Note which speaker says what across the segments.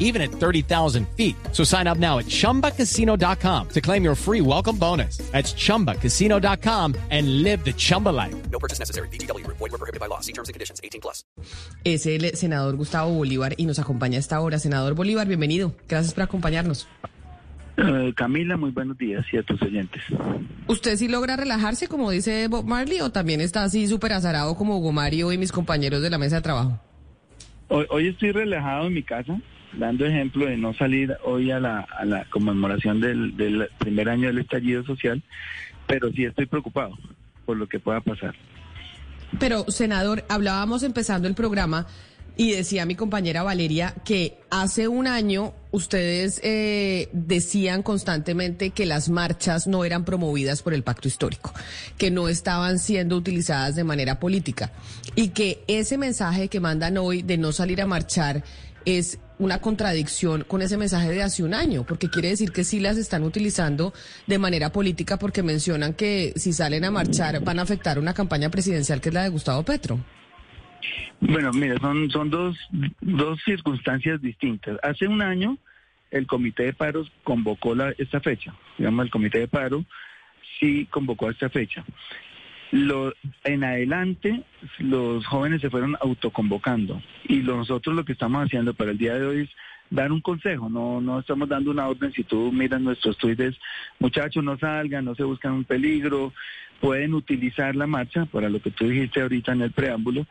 Speaker 1: even at 30,000 feet. So sign up now at chumbacasino.com to claim your free welcome bonus. That's chumbacasino.com and live the Chumba life.
Speaker 2: No purchase necessary. BGW. Void were prohibited by law. See terms and conditions. 18 plus.
Speaker 3: Es el senador Gustavo Bolívar y nos acompaña a esta hora. Senador Bolívar, bienvenido. Gracias por acompañarnos.
Speaker 4: Eh, Camila, muy buenos días y a tus oyentes.
Speaker 3: ¿Usted sí logra relajarse, como dice Bob Marley, o también está así súper azarado como Hugo Mario y mis compañeros de la mesa de trabajo?
Speaker 4: Hoy, hoy estoy relajado en mi casa, dando ejemplo de no salir hoy a la, a la conmemoración del, del primer año del estallido social, pero sí estoy preocupado por lo que pueda pasar.
Speaker 3: Pero, senador, hablábamos empezando el programa y decía mi compañera Valeria que hace un año ustedes eh, decían constantemente que las marchas no eran promovidas por el pacto histórico, que no estaban siendo utilizadas de manera política y que ese mensaje que mandan hoy de no salir a marchar es una contradicción con ese mensaje de hace un año, porque quiere decir que sí las están utilizando de manera política porque mencionan que si salen a marchar van a afectar una campaña presidencial que es la de Gustavo Petro.
Speaker 4: Bueno, mira, son, son dos, dos circunstancias distintas. Hace un año el Comité de Paros convocó la, esta fecha. Digamos, el Comité de Paro sí convocó esta fecha. Lo, en adelante, los jóvenes se fueron autoconvocando. Y nosotros lo que estamos haciendo para el día de hoy es dar un consejo, no, no estamos dando una orden. Si tú miras nuestros tweets, muchachos, no salgan, no se buscan un peligro, pueden utilizar la marcha para lo que tú dijiste ahorita en el preámbulo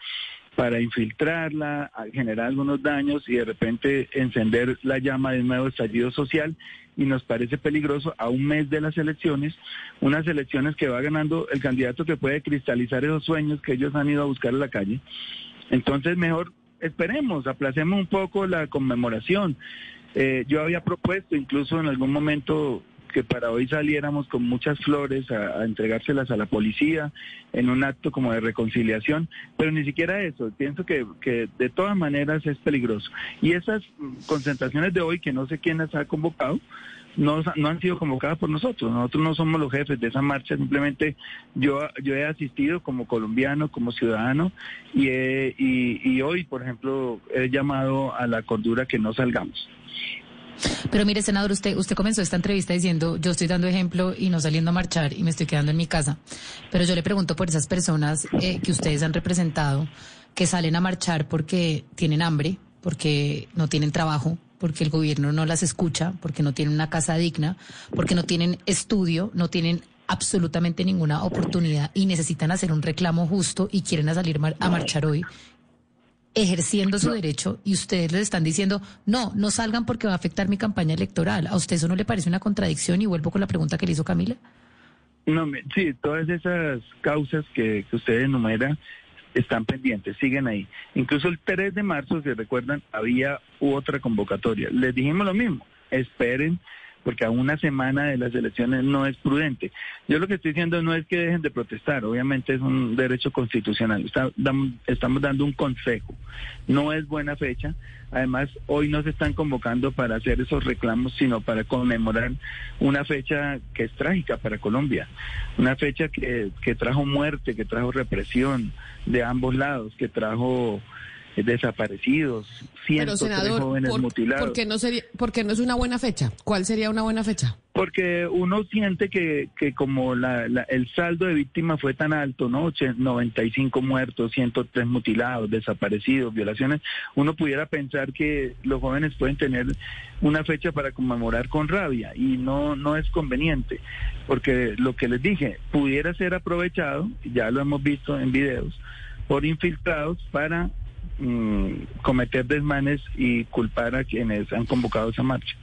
Speaker 4: para infiltrarla, generar algunos daños y de repente encender la llama de un nuevo estallido social y nos parece peligroso a un mes de las elecciones, unas elecciones que va ganando el candidato que puede cristalizar esos sueños que ellos han ido a buscar a la calle. Entonces mejor esperemos, aplacemos un poco la conmemoración. Eh, yo había propuesto incluso en algún momento que para hoy saliéramos con muchas flores a, entregárselas a la policía en un acto como de reconciliación, pero ni siquiera eso. Pienso que, que de todas maneras es peligroso. Y esas concentraciones de hoy, que no sé quién las ha convocado, no, no han sido convocadas por nosotros. Nosotros no somos los jefes de esa marcha, simplemente yo, yo he asistido como colombiano, como ciudadano, y, he, y, y hoy, por ejemplo, he llamado a la cordura que no salgamos.
Speaker 5: Pero mire, senador, usted, usted comenzó esta entrevista diciendo, yo estoy dando ejemplo y no saliendo a marchar y me estoy quedando en mi casa. Pero yo le pregunto por esas personas eh, que ustedes han representado, que salen a marchar porque tienen hambre, porque no tienen trabajo, porque el gobierno no las escucha, porque no tienen una casa digna, porque no tienen estudio, no tienen absolutamente ninguna oportunidad y necesitan hacer un reclamo justo y quieren salir a marchar hoy ejerciendo su derecho y ustedes les están diciendo, no, no salgan porque va a afectar mi campaña electoral. ¿A usted eso no le parece una contradicción? Y vuelvo con la pregunta que le hizo Camila.
Speaker 4: No, sí, todas esas causas que, que usted enumera están pendientes, siguen ahí. Incluso el 3 de marzo, si recuerdan, había otra convocatoria. Les dijimos lo mismo, esperen porque a una semana de las elecciones no es prudente. Yo lo que estoy diciendo no es que dejen de protestar, obviamente es un derecho constitucional, estamos dando un consejo, no es buena fecha, además hoy no se están convocando para hacer esos reclamos, sino para conmemorar una fecha que es trágica para Colombia, una fecha que, que trajo muerte, que trajo represión de ambos lados, que trajo desaparecidos, cientos de jóvenes
Speaker 3: por,
Speaker 4: mutilados.
Speaker 3: ¿por qué, no sería, ¿Por qué no es una buena fecha? ¿Cuál sería una buena fecha?
Speaker 4: Porque uno siente que, que como la, la, el saldo de víctimas fue tan alto, ¿no? 95 muertos, 103 mutilados, desaparecidos, violaciones, uno pudiera pensar que los jóvenes pueden tener una fecha para conmemorar con rabia y no, no es conveniente, porque lo que les dije, pudiera ser aprovechado, ya lo hemos visto en videos, por infiltrados para cometer desmanes y culpar a quienes han convocado esa marcha.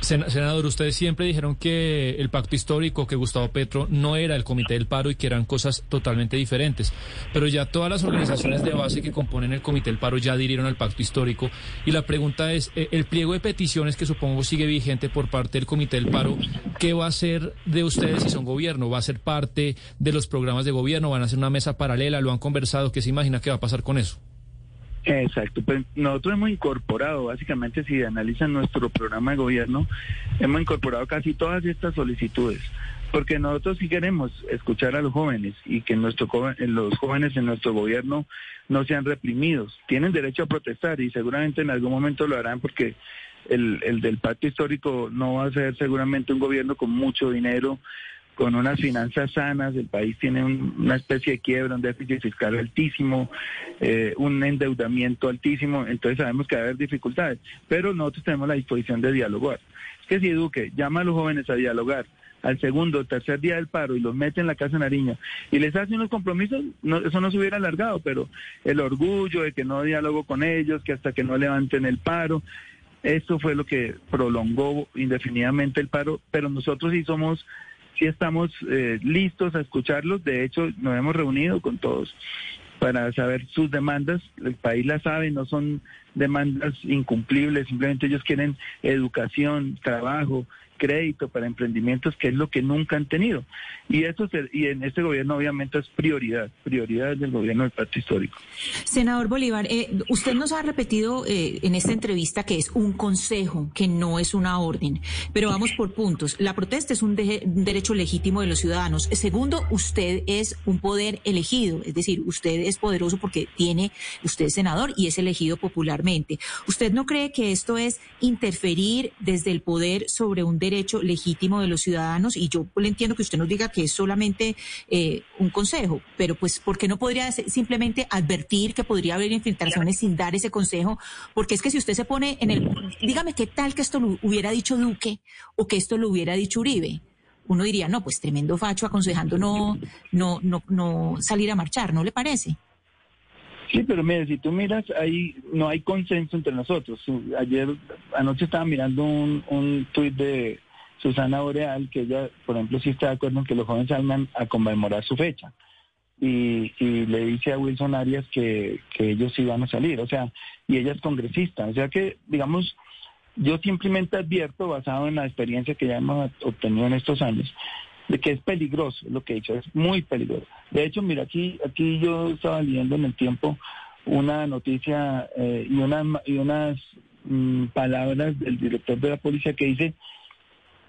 Speaker 6: senador, ustedes siempre dijeron que el pacto histórico, que Gustavo Petro no era el Comité del Paro y que eran cosas totalmente diferentes. Pero ya todas las organizaciones de base que componen el Comité del Paro ya adhirieron al pacto histórico. Y la pregunta es, eh, el pliego de peticiones que supongo sigue vigente por parte del Comité del Paro, ¿qué va a hacer de ustedes si son gobierno? ¿Va a ser parte de los programas de gobierno? ¿Van a hacer una mesa paralela? ¿Lo han conversado? ¿Qué se imagina que va a pasar con eso?
Speaker 4: Exacto, pues nosotros hemos incorporado, básicamente si analizan nuestro programa de gobierno, hemos incorporado casi todas estas solicitudes, porque nosotros sí queremos escuchar a los jóvenes y que nuestro, los jóvenes en nuestro gobierno no sean reprimidos, tienen derecho a protestar y seguramente en algún momento lo harán porque el, el del pacto histórico no va a ser seguramente un gobierno con mucho dinero con unas finanzas sanas, el país tiene una especie de quiebra, un déficit fiscal altísimo, eh, un endeudamiento altísimo, entonces sabemos que va a haber dificultades, pero nosotros tenemos la disposición de dialogar. Es que si Eduque llama a los jóvenes a dialogar al segundo o tercer día del paro y los mete en la Casa Nariña y les hace unos compromisos, eso no se hubiera alargado, pero el orgullo de que no diálogo con ellos, que hasta que no levanten el paro, eso fue lo que prolongó indefinidamente el paro, pero nosotros sí somos sí estamos eh, listos a escucharlos. De hecho, nos hemos reunido con todos para saber sus demandas. El país las sabe, no son demandas incumplibles, simplemente ellos quieren educación, trabajo, crédito para emprendimientos, que es lo que nunca han tenido. Y eso y en este gobierno obviamente es prioridad, prioridad del gobierno del Pacto Histórico.
Speaker 5: Senador Bolívar, eh, usted nos ha repetido eh, en esta entrevista que es un consejo, que no es una orden, pero vamos por puntos. La protesta es un, un derecho legítimo de los ciudadanos. Segundo, usted es un poder elegido, es decir, usted es poderoso porque tiene, usted es senador y es elegido popularmente. ¿Usted no cree que esto es interferir desde el poder sobre un derecho derecho legítimo de los ciudadanos y yo le entiendo que usted nos diga que es solamente eh, un consejo, pero pues ¿por qué no podría simplemente advertir que podría haber infiltraciones sin dar ese consejo? Porque es que si usted se pone en el, dígame qué tal que esto lo hubiera dicho Duque o que esto lo hubiera dicho Uribe. Uno diría, no, pues tremendo facho aconsejando no, no, no, no salir a marchar, ¿no le parece?
Speaker 4: Sí, pero mire, si tú miras, ahí no hay consenso entre nosotros. Ayer, anoche estaba mirando un, un tuit de Susana Boreal, que ella, por ejemplo, sí está de acuerdo en que los jóvenes salgan a conmemorar su fecha. Y, y le dice a Wilson Arias que, que ellos iban a salir, o sea, y ella es congresista. O sea que, digamos, yo simplemente advierto, basado en la experiencia que ya hemos obtenido en estos años, de que es peligroso lo que he dicho, es muy peligroso. De hecho, mira, aquí, aquí yo estaba leyendo en el tiempo una noticia eh, y, una, y unas mm, palabras del director de la policía que dice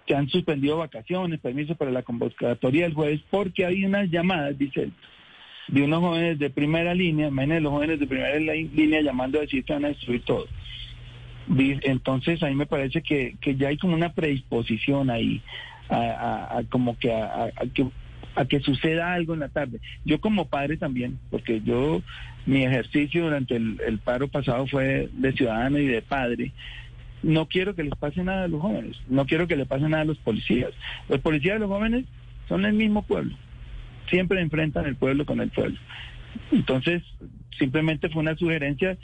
Speaker 4: que han suspendido vacaciones, permiso para la convocatoria del jueves, porque hay unas llamadas, dice él, de unos jóvenes de primera línea, imagínense los jóvenes de primera línea llamando a decir que van a destruir todo. Entonces, a mí me parece que, que ya hay como una predisposición ahí a, como que a, que a que suceda algo en la tarde. Yo como padre también, porque yo, mi ejercicio durante el, paro pasado fue de ciudadano y de padre. No quiero que les pase nada a los jóvenes, no quiero que le pase nada a los policías. Los policías y los jóvenes son el mismo pueblo, siempre enfrentan el pueblo con el pueblo. Entonces, simplemente fue una sugerencia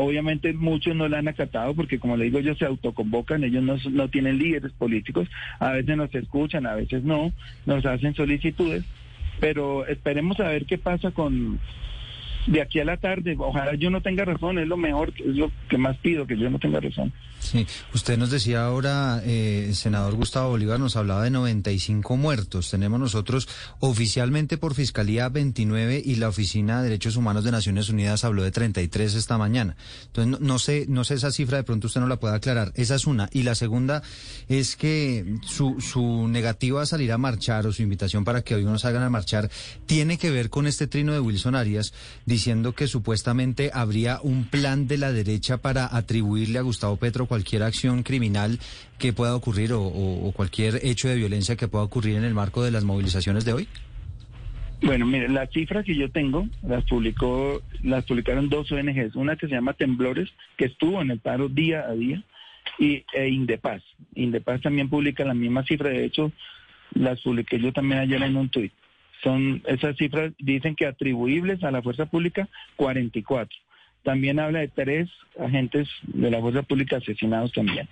Speaker 4: Obviamente muchos no la han acatado porque, como le digo, ellos se autoconvocan, ellos no, no tienen líderes políticos, a veces nos escuchan, a veces no, nos hacen solicitudes, pero esperemos a ver qué pasa con, de aquí a la tarde. Ojalá yo no tenga razón, es lo mejor, es lo que más pido, que yo no tenga razón.
Speaker 7: Sí, usted nos decía ahora, eh, senador Gustavo Bolívar, nos hablaba de 95 muertos. Tenemos nosotros oficialmente por Fiscalía 29 y la Oficina de Derechos Humanos de Naciones Unidas habló de 33 esta mañana. Entonces, no, sé, no sé esa cifra, de pronto usted no la puede aclarar. Esa es una. Y la segunda es que su, su negativa a salir a marchar o su invitación para que hoy no salgan a marchar tiene que ver con este trino de Wilson Arias diciendo que supuestamente habría un plan de la derecha para atribuirle a Gustavo Petro cualquier acción criminal que pueda ocurrir o, cualquier hecho de violencia que pueda ocurrir en el marco de las movilizaciones de hoy?
Speaker 4: Bueno, mire, las cifras que yo tengo las publicó, las publicaron dos ONGs, una que se llama Temblores, que estuvo en el paro día a día, y e Indepaz. Indepaz también publica la misma cifra, de hecho, las publiqué yo también ayer en un tuit. Son esas cifras dicen que atribuibles a la fuerza pública 44. También habla de tres agentes de la fuerza pública asesinados también.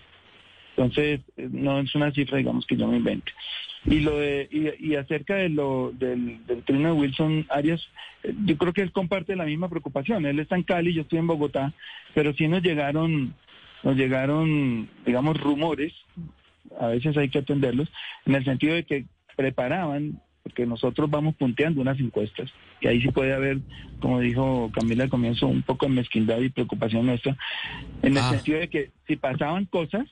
Speaker 4: Entonces, no es una cifra, digamos, que yo me invente. Y lo de, y, acerca de lo del, trino de Wilson Arias, yo creo que él comparte la misma preocupación. Él está en Cali, yo estoy en Bogotá, pero sí nos llegaron, nos llegaron, digamos, rumores, a veces hay que atenderlos, en el sentido de que preparaban, porque nosotros vamos punteando unas encuestas, y ahí sí puede haber, como dijo Camila al comienzo, un poco de mezquindad y preocupación nuestra, en el
Speaker 8: Ah.
Speaker 4: sentido de que si pasaban cosas,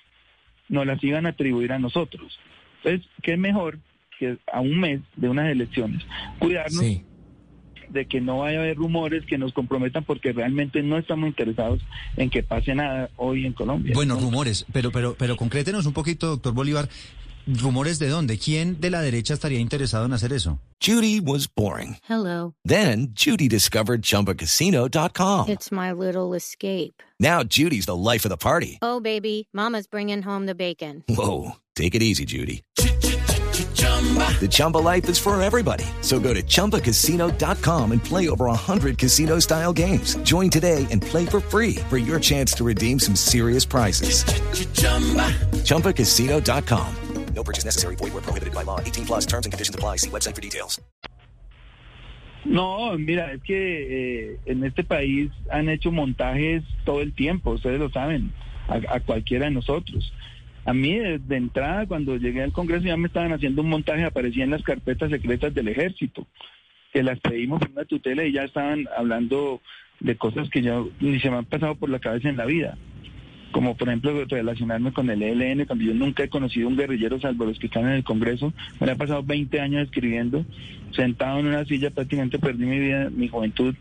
Speaker 4: nos las iban a atribuir a nosotros. Entonces, ¿qué mejor que a un mes de unas elecciones cuidarnos
Speaker 8: Sí.
Speaker 4: de que no vaya a haber rumores que nos comprometan porque realmente no estamos interesados en que pase nada hoy en Colombia?
Speaker 7: Bueno,
Speaker 4: No.
Speaker 7: rumores, pero, pero, pero concrétenos un poquito, doctor Bolívar. ¿Rumores de dónde? ¿Quién de la derecha estaría interesado en hacer eso?
Speaker 9: Judy was boring.
Speaker 10: Hello.
Speaker 9: Then Judy discovered ChumbaCasino.com.
Speaker 10: It's my little escape.
Speaker 9: Now Judy's the life of the party.
Speaker 10: Oh, baby, Mama's bringing home the bacon.
Speaker 9: Whoa, take it easy, Judy. The Chumba life is for everybody. So go to ChumbaCasino.com and play over 100 casino-style games. Join today and play for free for your chance to redeem some serious prizes. ChumbaCasino.com.
Speaker 2: No purchase necessary. Void where prohibited by law. 18 plus terms and conditions apply. See website for details.
Speaker 4: No, mira, es que eh, en este país han hecho montajes todo el tiempo, ustedes lo saben, a, a cualquiera de nosotros. A mí, de, entrada, cuando llegué al Congreso, ya me estaban haciendo un montaje, aparecía en las carpetas secretas del ejército, que las pedimos en una tutela y ya estaban hablando de cosas que ya ni se me han pasado por la cabeza en la vida. Como por ejemplo relacionarme con el ELN, cuando yo nunca he conocido un guerrillero salvo los que están en el Congreso. Me he pasado 20 años escribiendo, sentado en una silla, prácticamente perdí mi vida, mi juventud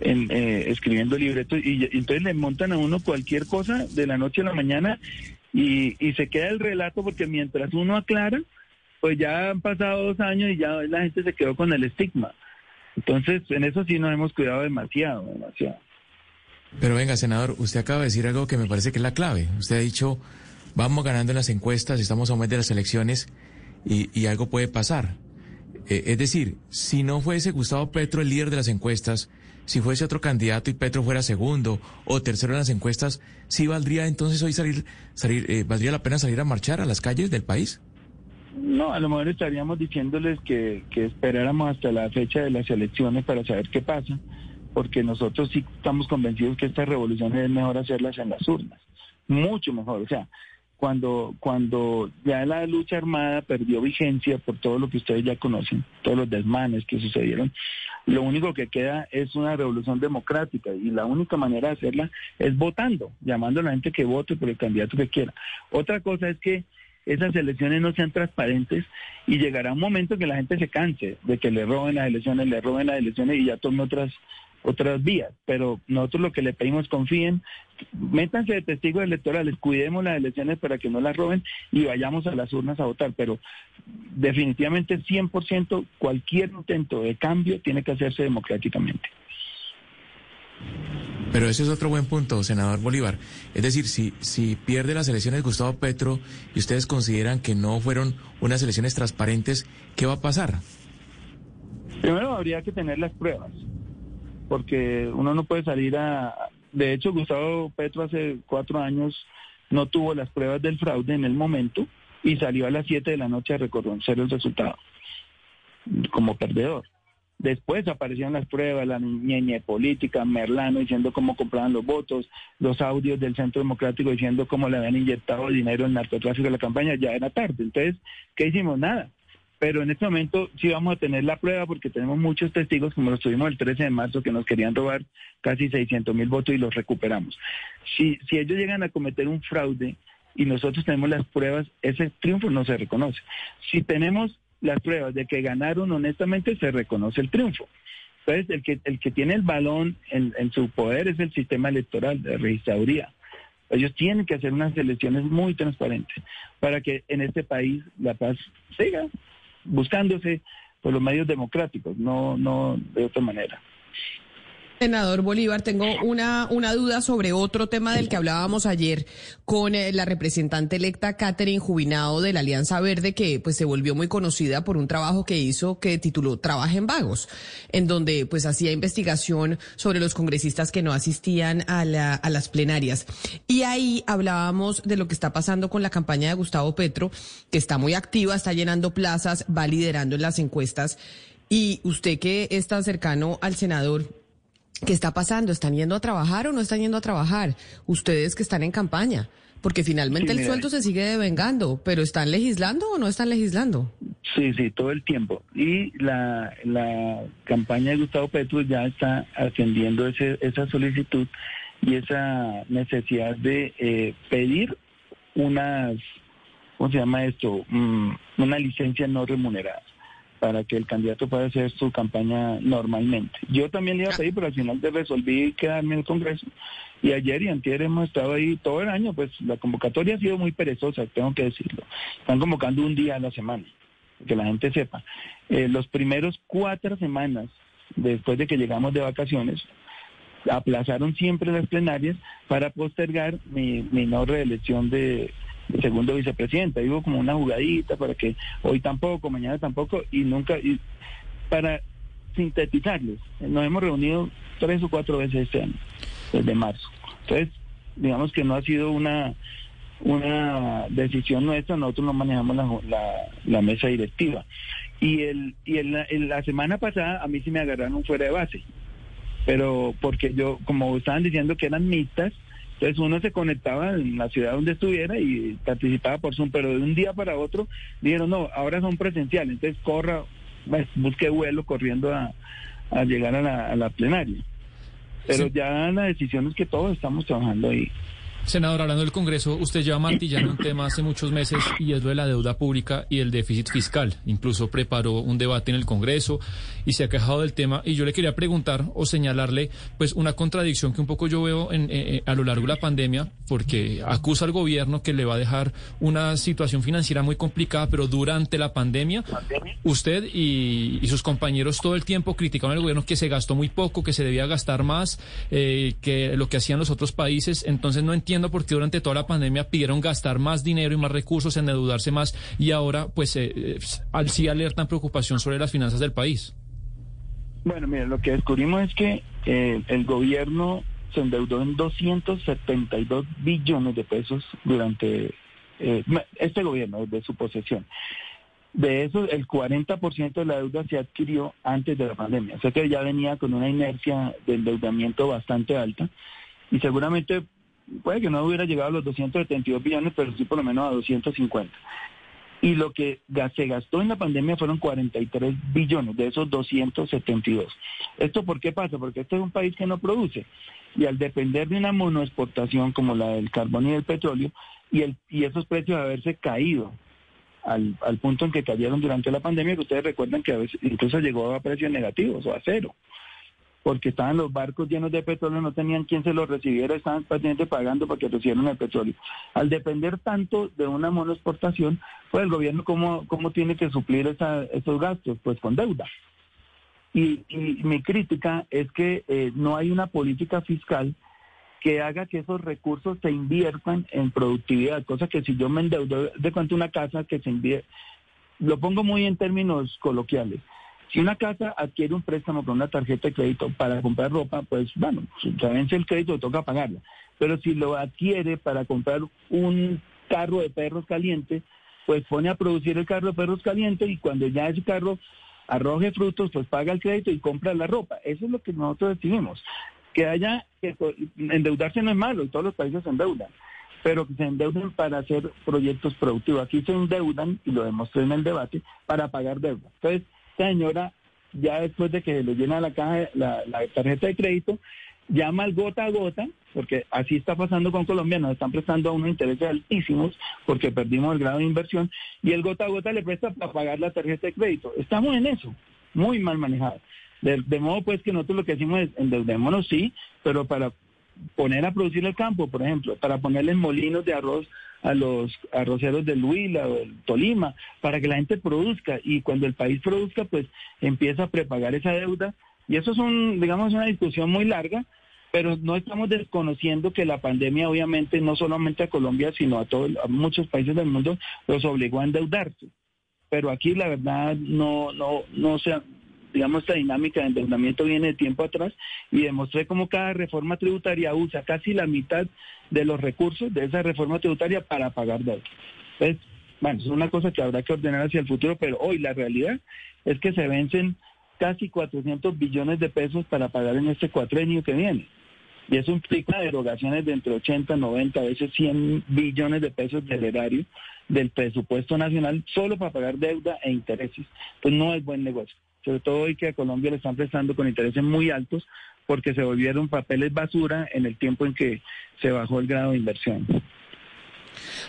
Speaker 4: en, eh, escribiendo libretos y, entonces le montan a uno cualquier cosa de la noche a la mañana y, y se queda el relato porque mientras uno aclara, pues ya han pasado dos años y ya la gente se quedó con el estigma. Entonces, en eso sí nos hemos cuidado demasiado, demasiado.
Speaker 8: Pero venga, senador, usted acaba de decir algo que me parece que es la clave. Usted ha dicho, vamos ganando en las encuestas, estamos a un mes de las elecciones y, y algo puede pasar. Eh, es decir, si no fuese Gustavo Petro el líder de las encuestas, si fuese otro candidato y Petro fuera segundo o tercero en las encuestas, ¿sí valdría entonces hoy salir, salir eh, valdría la pena salir a marchar a las calles del país?
Speaker 4: No, a lo mejor estaríamos diciéndoles que, que esperáramos hasta la fecha de las elecciones para saber qué pasa, porque nosotros sí estamos convencidos que estas revoluciones es mejor hacerlas en las urnas, mucho mejor. O sea, cuando, cuando ya la lucha armada perdió vigencia por todo lo que ustedes ya conocen, todos los desmanes que sucedieron, lo único que queda es una revolución democrática y la única manera de hacerla es votando, llamando a la gente que vote por el candidato que quiera. Otra cosa es que esas elecciones no sean transparentes y llegará un momento que la gente se canse de que le roben las elecciones, le roben las elecciones y ya tome otras otras vías, pero nosotros lo que le pedimos confíen, métanse de testigos electorales, cuidemos las elecciones para que no las roben y vayamos a las urnas a votar, pero definitivamente 100% cualquier intento de cambio tiene que hacerse democráticamente.
Speaker 8: Pero ese es otro buen punto, senador Bolívar. Es decir, si, si pierde las elecciones Gustavo Petro y ustedes consideran que no fueron unas elecciones transparentes, ¿qué va a pasar?
Speaker 4: Primero habría que tener las pruebas, porque uno no puede salir a... De hecho, Gustavo Petro hace cuatro años no tuvo las pruebas del fraude en el momento y salió a las 7 de la noche a reconocer el resultado como perdedor. Después aparecieron las pruebas, la ñeñe política, Merlano diciendo cómo compraban los votos, los audios del Centro Democrático diciendo cómo le habían inyectado dinero en narcotráfico de la campaña, ya era tarde. Entonces, ¿qué hicimos? Nada. Pero en este momento sí vamos a tener la prueba porque tenemos muchos testigos, como los tuvimos el 13 de marzo, que nos querían robar casi 600 mil votos y los recuperamos. Si, si ellos llegan a cometer un fraude y nosotros tenemos las pruebas, ese triunfo no se reconoce. Si tenemos las pruebas de que ganaron honestamente, se reconoce el triunfo. Entonces, el que, el que tiene el balón en, en su poder es el sistema electoral de registraduría. Ellos tienen que hacer unas elecciones muy transparentes para que en este país la paz siga buscándose por los medios democráticos, no, no de otra manera.
Speaker 3: Senador Bolívar, tengo una, una duda sobre otro tema del que hablábamos ayer con eh, la representante electa Catherine Jubinado de la Alianza Verde, que pues se volvió muy conocida por un trabajo que hizo que tituló Trabaja en Vagos, en donde pues hacía investigación sobre los congresistas que no asistían a, la, a las plenarias. Y ahí hablábamos de lo que está pasando con la campaña de Gustavo Petro, que está muy activa, está llenando plazas, va liderando en las encuestas. Y usted que es tan cercano al senador, ¿Qué está pasando? ¿Están yendo a trabajar o no están yendo a trabajar? Ustedes que están en campaña, porque finalmente
Speaker 4: Sí,
Speaker 3: el sueldo se sigue devengando, pero ¿están legislando o no están legislando?
Speaker 4: Sí, sí, todo el tiempo. Y la, la campaña de Gustavo Petro ya está atendiendo ese, esa solicitud y esa necesidad de eh, pedir unas, ¿cómo se llama esto? Mm, una licencia no remunerada para que el candidato pueda hacer su campaña normalmente. Yo también le iba a pedir, pero al final te resolví quedarme en el Congreso. Y ayer y antier hemos estado ahí todo el año, pues la convocatoria ha sido muy perezosa, tengo que decirlo. Están convocando un día a la semana, que la gente sepa. Eh, los primeros cuatro semanas después de que llegamos de vacaciones, aplazaron siempre las plenarias para postergar mi, mi no reelección de segundo vicepresidente. Hubo como una jugadita para que hoy tampoco, mañana tampoco, y nunca, y para sintetizarles, nos hemos reunido tres o cuatro veces este año, desde marzo. Entonces, digamos que no ha sido una una decisión nuestra, nosotros no manejamos la, la, la mesa directiva. Y el y el- la semana pasada a mí sí me agarraron fuera de base, pero porque yo, como estaban diciendo que eran mixtas, entonces uno se conectaba en la ciudad donde estuviera y participaba por Zoom, pero de un día para otro dijeron, no, ahora son presenciales, entonces corra, pues, busque vuelo corriendo a, a llegar a la, a la plenaria. Pero
Speaker 6: Sí.
Speaker 4: ya la decisión es que todos estamos trabajando ahí.
Speaker 6: Senador, hablando del Congreso, usted lleva martillando un tema hace muchos meses y es lo de la deuda pública y el déficit fiscal. Incluso preparó un debate en el Congreso y se ha quejado del tema. Y yo le quería preguntar o señalarle pues una contradicción que un poco yo veo en, eh, eh, a lo largo de la pandemia, porque acusa al gobierno que le va a dejar una situación financiera muy complicada, pero durante la pandemia, usted y, sus compañeros todo el tiempo criticaban al gobierno que se gastó muy poco, que se debía gastar más, eh, que lo que hacían los otros países. Entonces no entiendo por qué durante toda la pandemia pidieron gastar más dinero y más recursos, endeudarse más, y ahora pues eh, eh, sí alertan preocupación sobre las finanzas del país.
Speaker 4: Bueno, mire, lo que descubrimos es que eh, el gobierno se endeudó en 272 billones de pesos durante eh, este gobierno, desde su posesión. De eso, el 40% de la deuda se adquirió antes de la pandemia. O sea que ya venía con una inercia de endeudamiento bastante alta y seguramente puede que no hubiera llegado a los 272 billones, pero sí por lo menos a 250. Y lo que se gastó en la pandemia fueron 43 billones de esos 272. ¿Esto por qué pasa? Porque este es un país que no produce. Y al depender de una monoexportación como la del carbón y del petróleo, y, el, y esos precios haberse caído al, al punto en que cayeron durante la pandemia, que ustedes recuerdan que a veces incluso llegó a precios negativos o a cero porque estaban los barcos llenos de petróleo, no tenían quien se los recibiera, estaban prácticamente pagando para que recibieran el petróleo. Al depender tanto de una monoexportación, pues el gobierno, ¿cómo, cómo tiene que suplir esa- esos gastos? Pues con deuda. Y, y mi crítica es que eh, no hay una política fiscal que haga que esos recursos se inviertan en productividad, cosa que si yo me endeudo de cuánto una casa que se invierte, lo pongo muy en términos coloquiales. Si una casa adquiere un préstamo con una tarjeta de crédito para comprar ropa, pues bueno, si se vence el crédito, toca pagarla. Pero si lo adquiere para comprar un carro de perros caliente, pues pone a producir el carro de perros caliente y cuando ya ese carro arroje frutos, pues paga el crédito y compra la ropa. Eso es lo que nosotros decidimos. Que haya, que endeudarse no es malo, y todos los países se endeudan, pero que se endeuden para hacer proyectos productivos. Aquí se endeudan, y lo demostré en el debate, para pagar deuda. Entonces, esta señora, ya después de que le llena la caja, la, tarjeta de crédito, llama al gota a gota, porque así está pasando con Colombia, nos están prestando a unos intereses altísimos porque perdimos el grado de inversión, y el gota a gota le presta para pagar la tarjeta de crédito. Estamos en eso, muy mal manejado. De, modo pues que nosotros lo que decimos es endeudémonos, sí, pero para poner a producir el campo, por ejemplo, para ponerles molinos de arroz a los arroceros del Huila o del Tolima, para que la gente produzca y cuando el país produzca, pues empieza a prepagar esa deuda Y eso es un, digamos, una discusión muy larga, pero no estamos desconociendo que la pandemia obviamente no solamente a Colombia, sino a, todos, a muchos países del mundo los obligó a endeudarse. Pero aquí la verdad no, no, no se, digamos, esta dinámica de endeudamiento viene de tiempo atrás y demostré cómo cada reforma tributaria usa casi la mitad de los recursos de esa reforma tributaria para pagar deuda. Entonces, bueno, es una cosa que habrá que ordenar hacia el futuro, pero hoy la realidad es que se vencen casi 400 billones de pesos para pagar en este cuatrenio que viene. Y eso implica derogaciones de entre 80, 90, a veces 100 billones de pesos del erario del presupuesto nacional solo para pagar deuda e intereses. Pues no es buen negocio. Sobre todo hoy que a Colombia le están prestando con intereses muy altos porque se volvieron papeles basura en el tiempo en que se bajó el grado de inversión.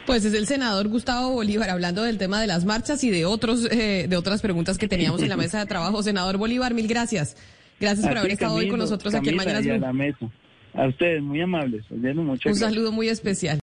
Speaker 3: Pues es el senador Gustavo Bolívar hablando del tema de las marchas y de otros eh, de otras preguntas que teníamos en la mesa de trabajo. Senador Bolívar, mil gracias. Gracias por haber estado hoy con nosotros aquí en Mañanas
Speaker 4: a, la mesa. a ustedes, muy amables.
Speaker 3: Un saludo muy especial.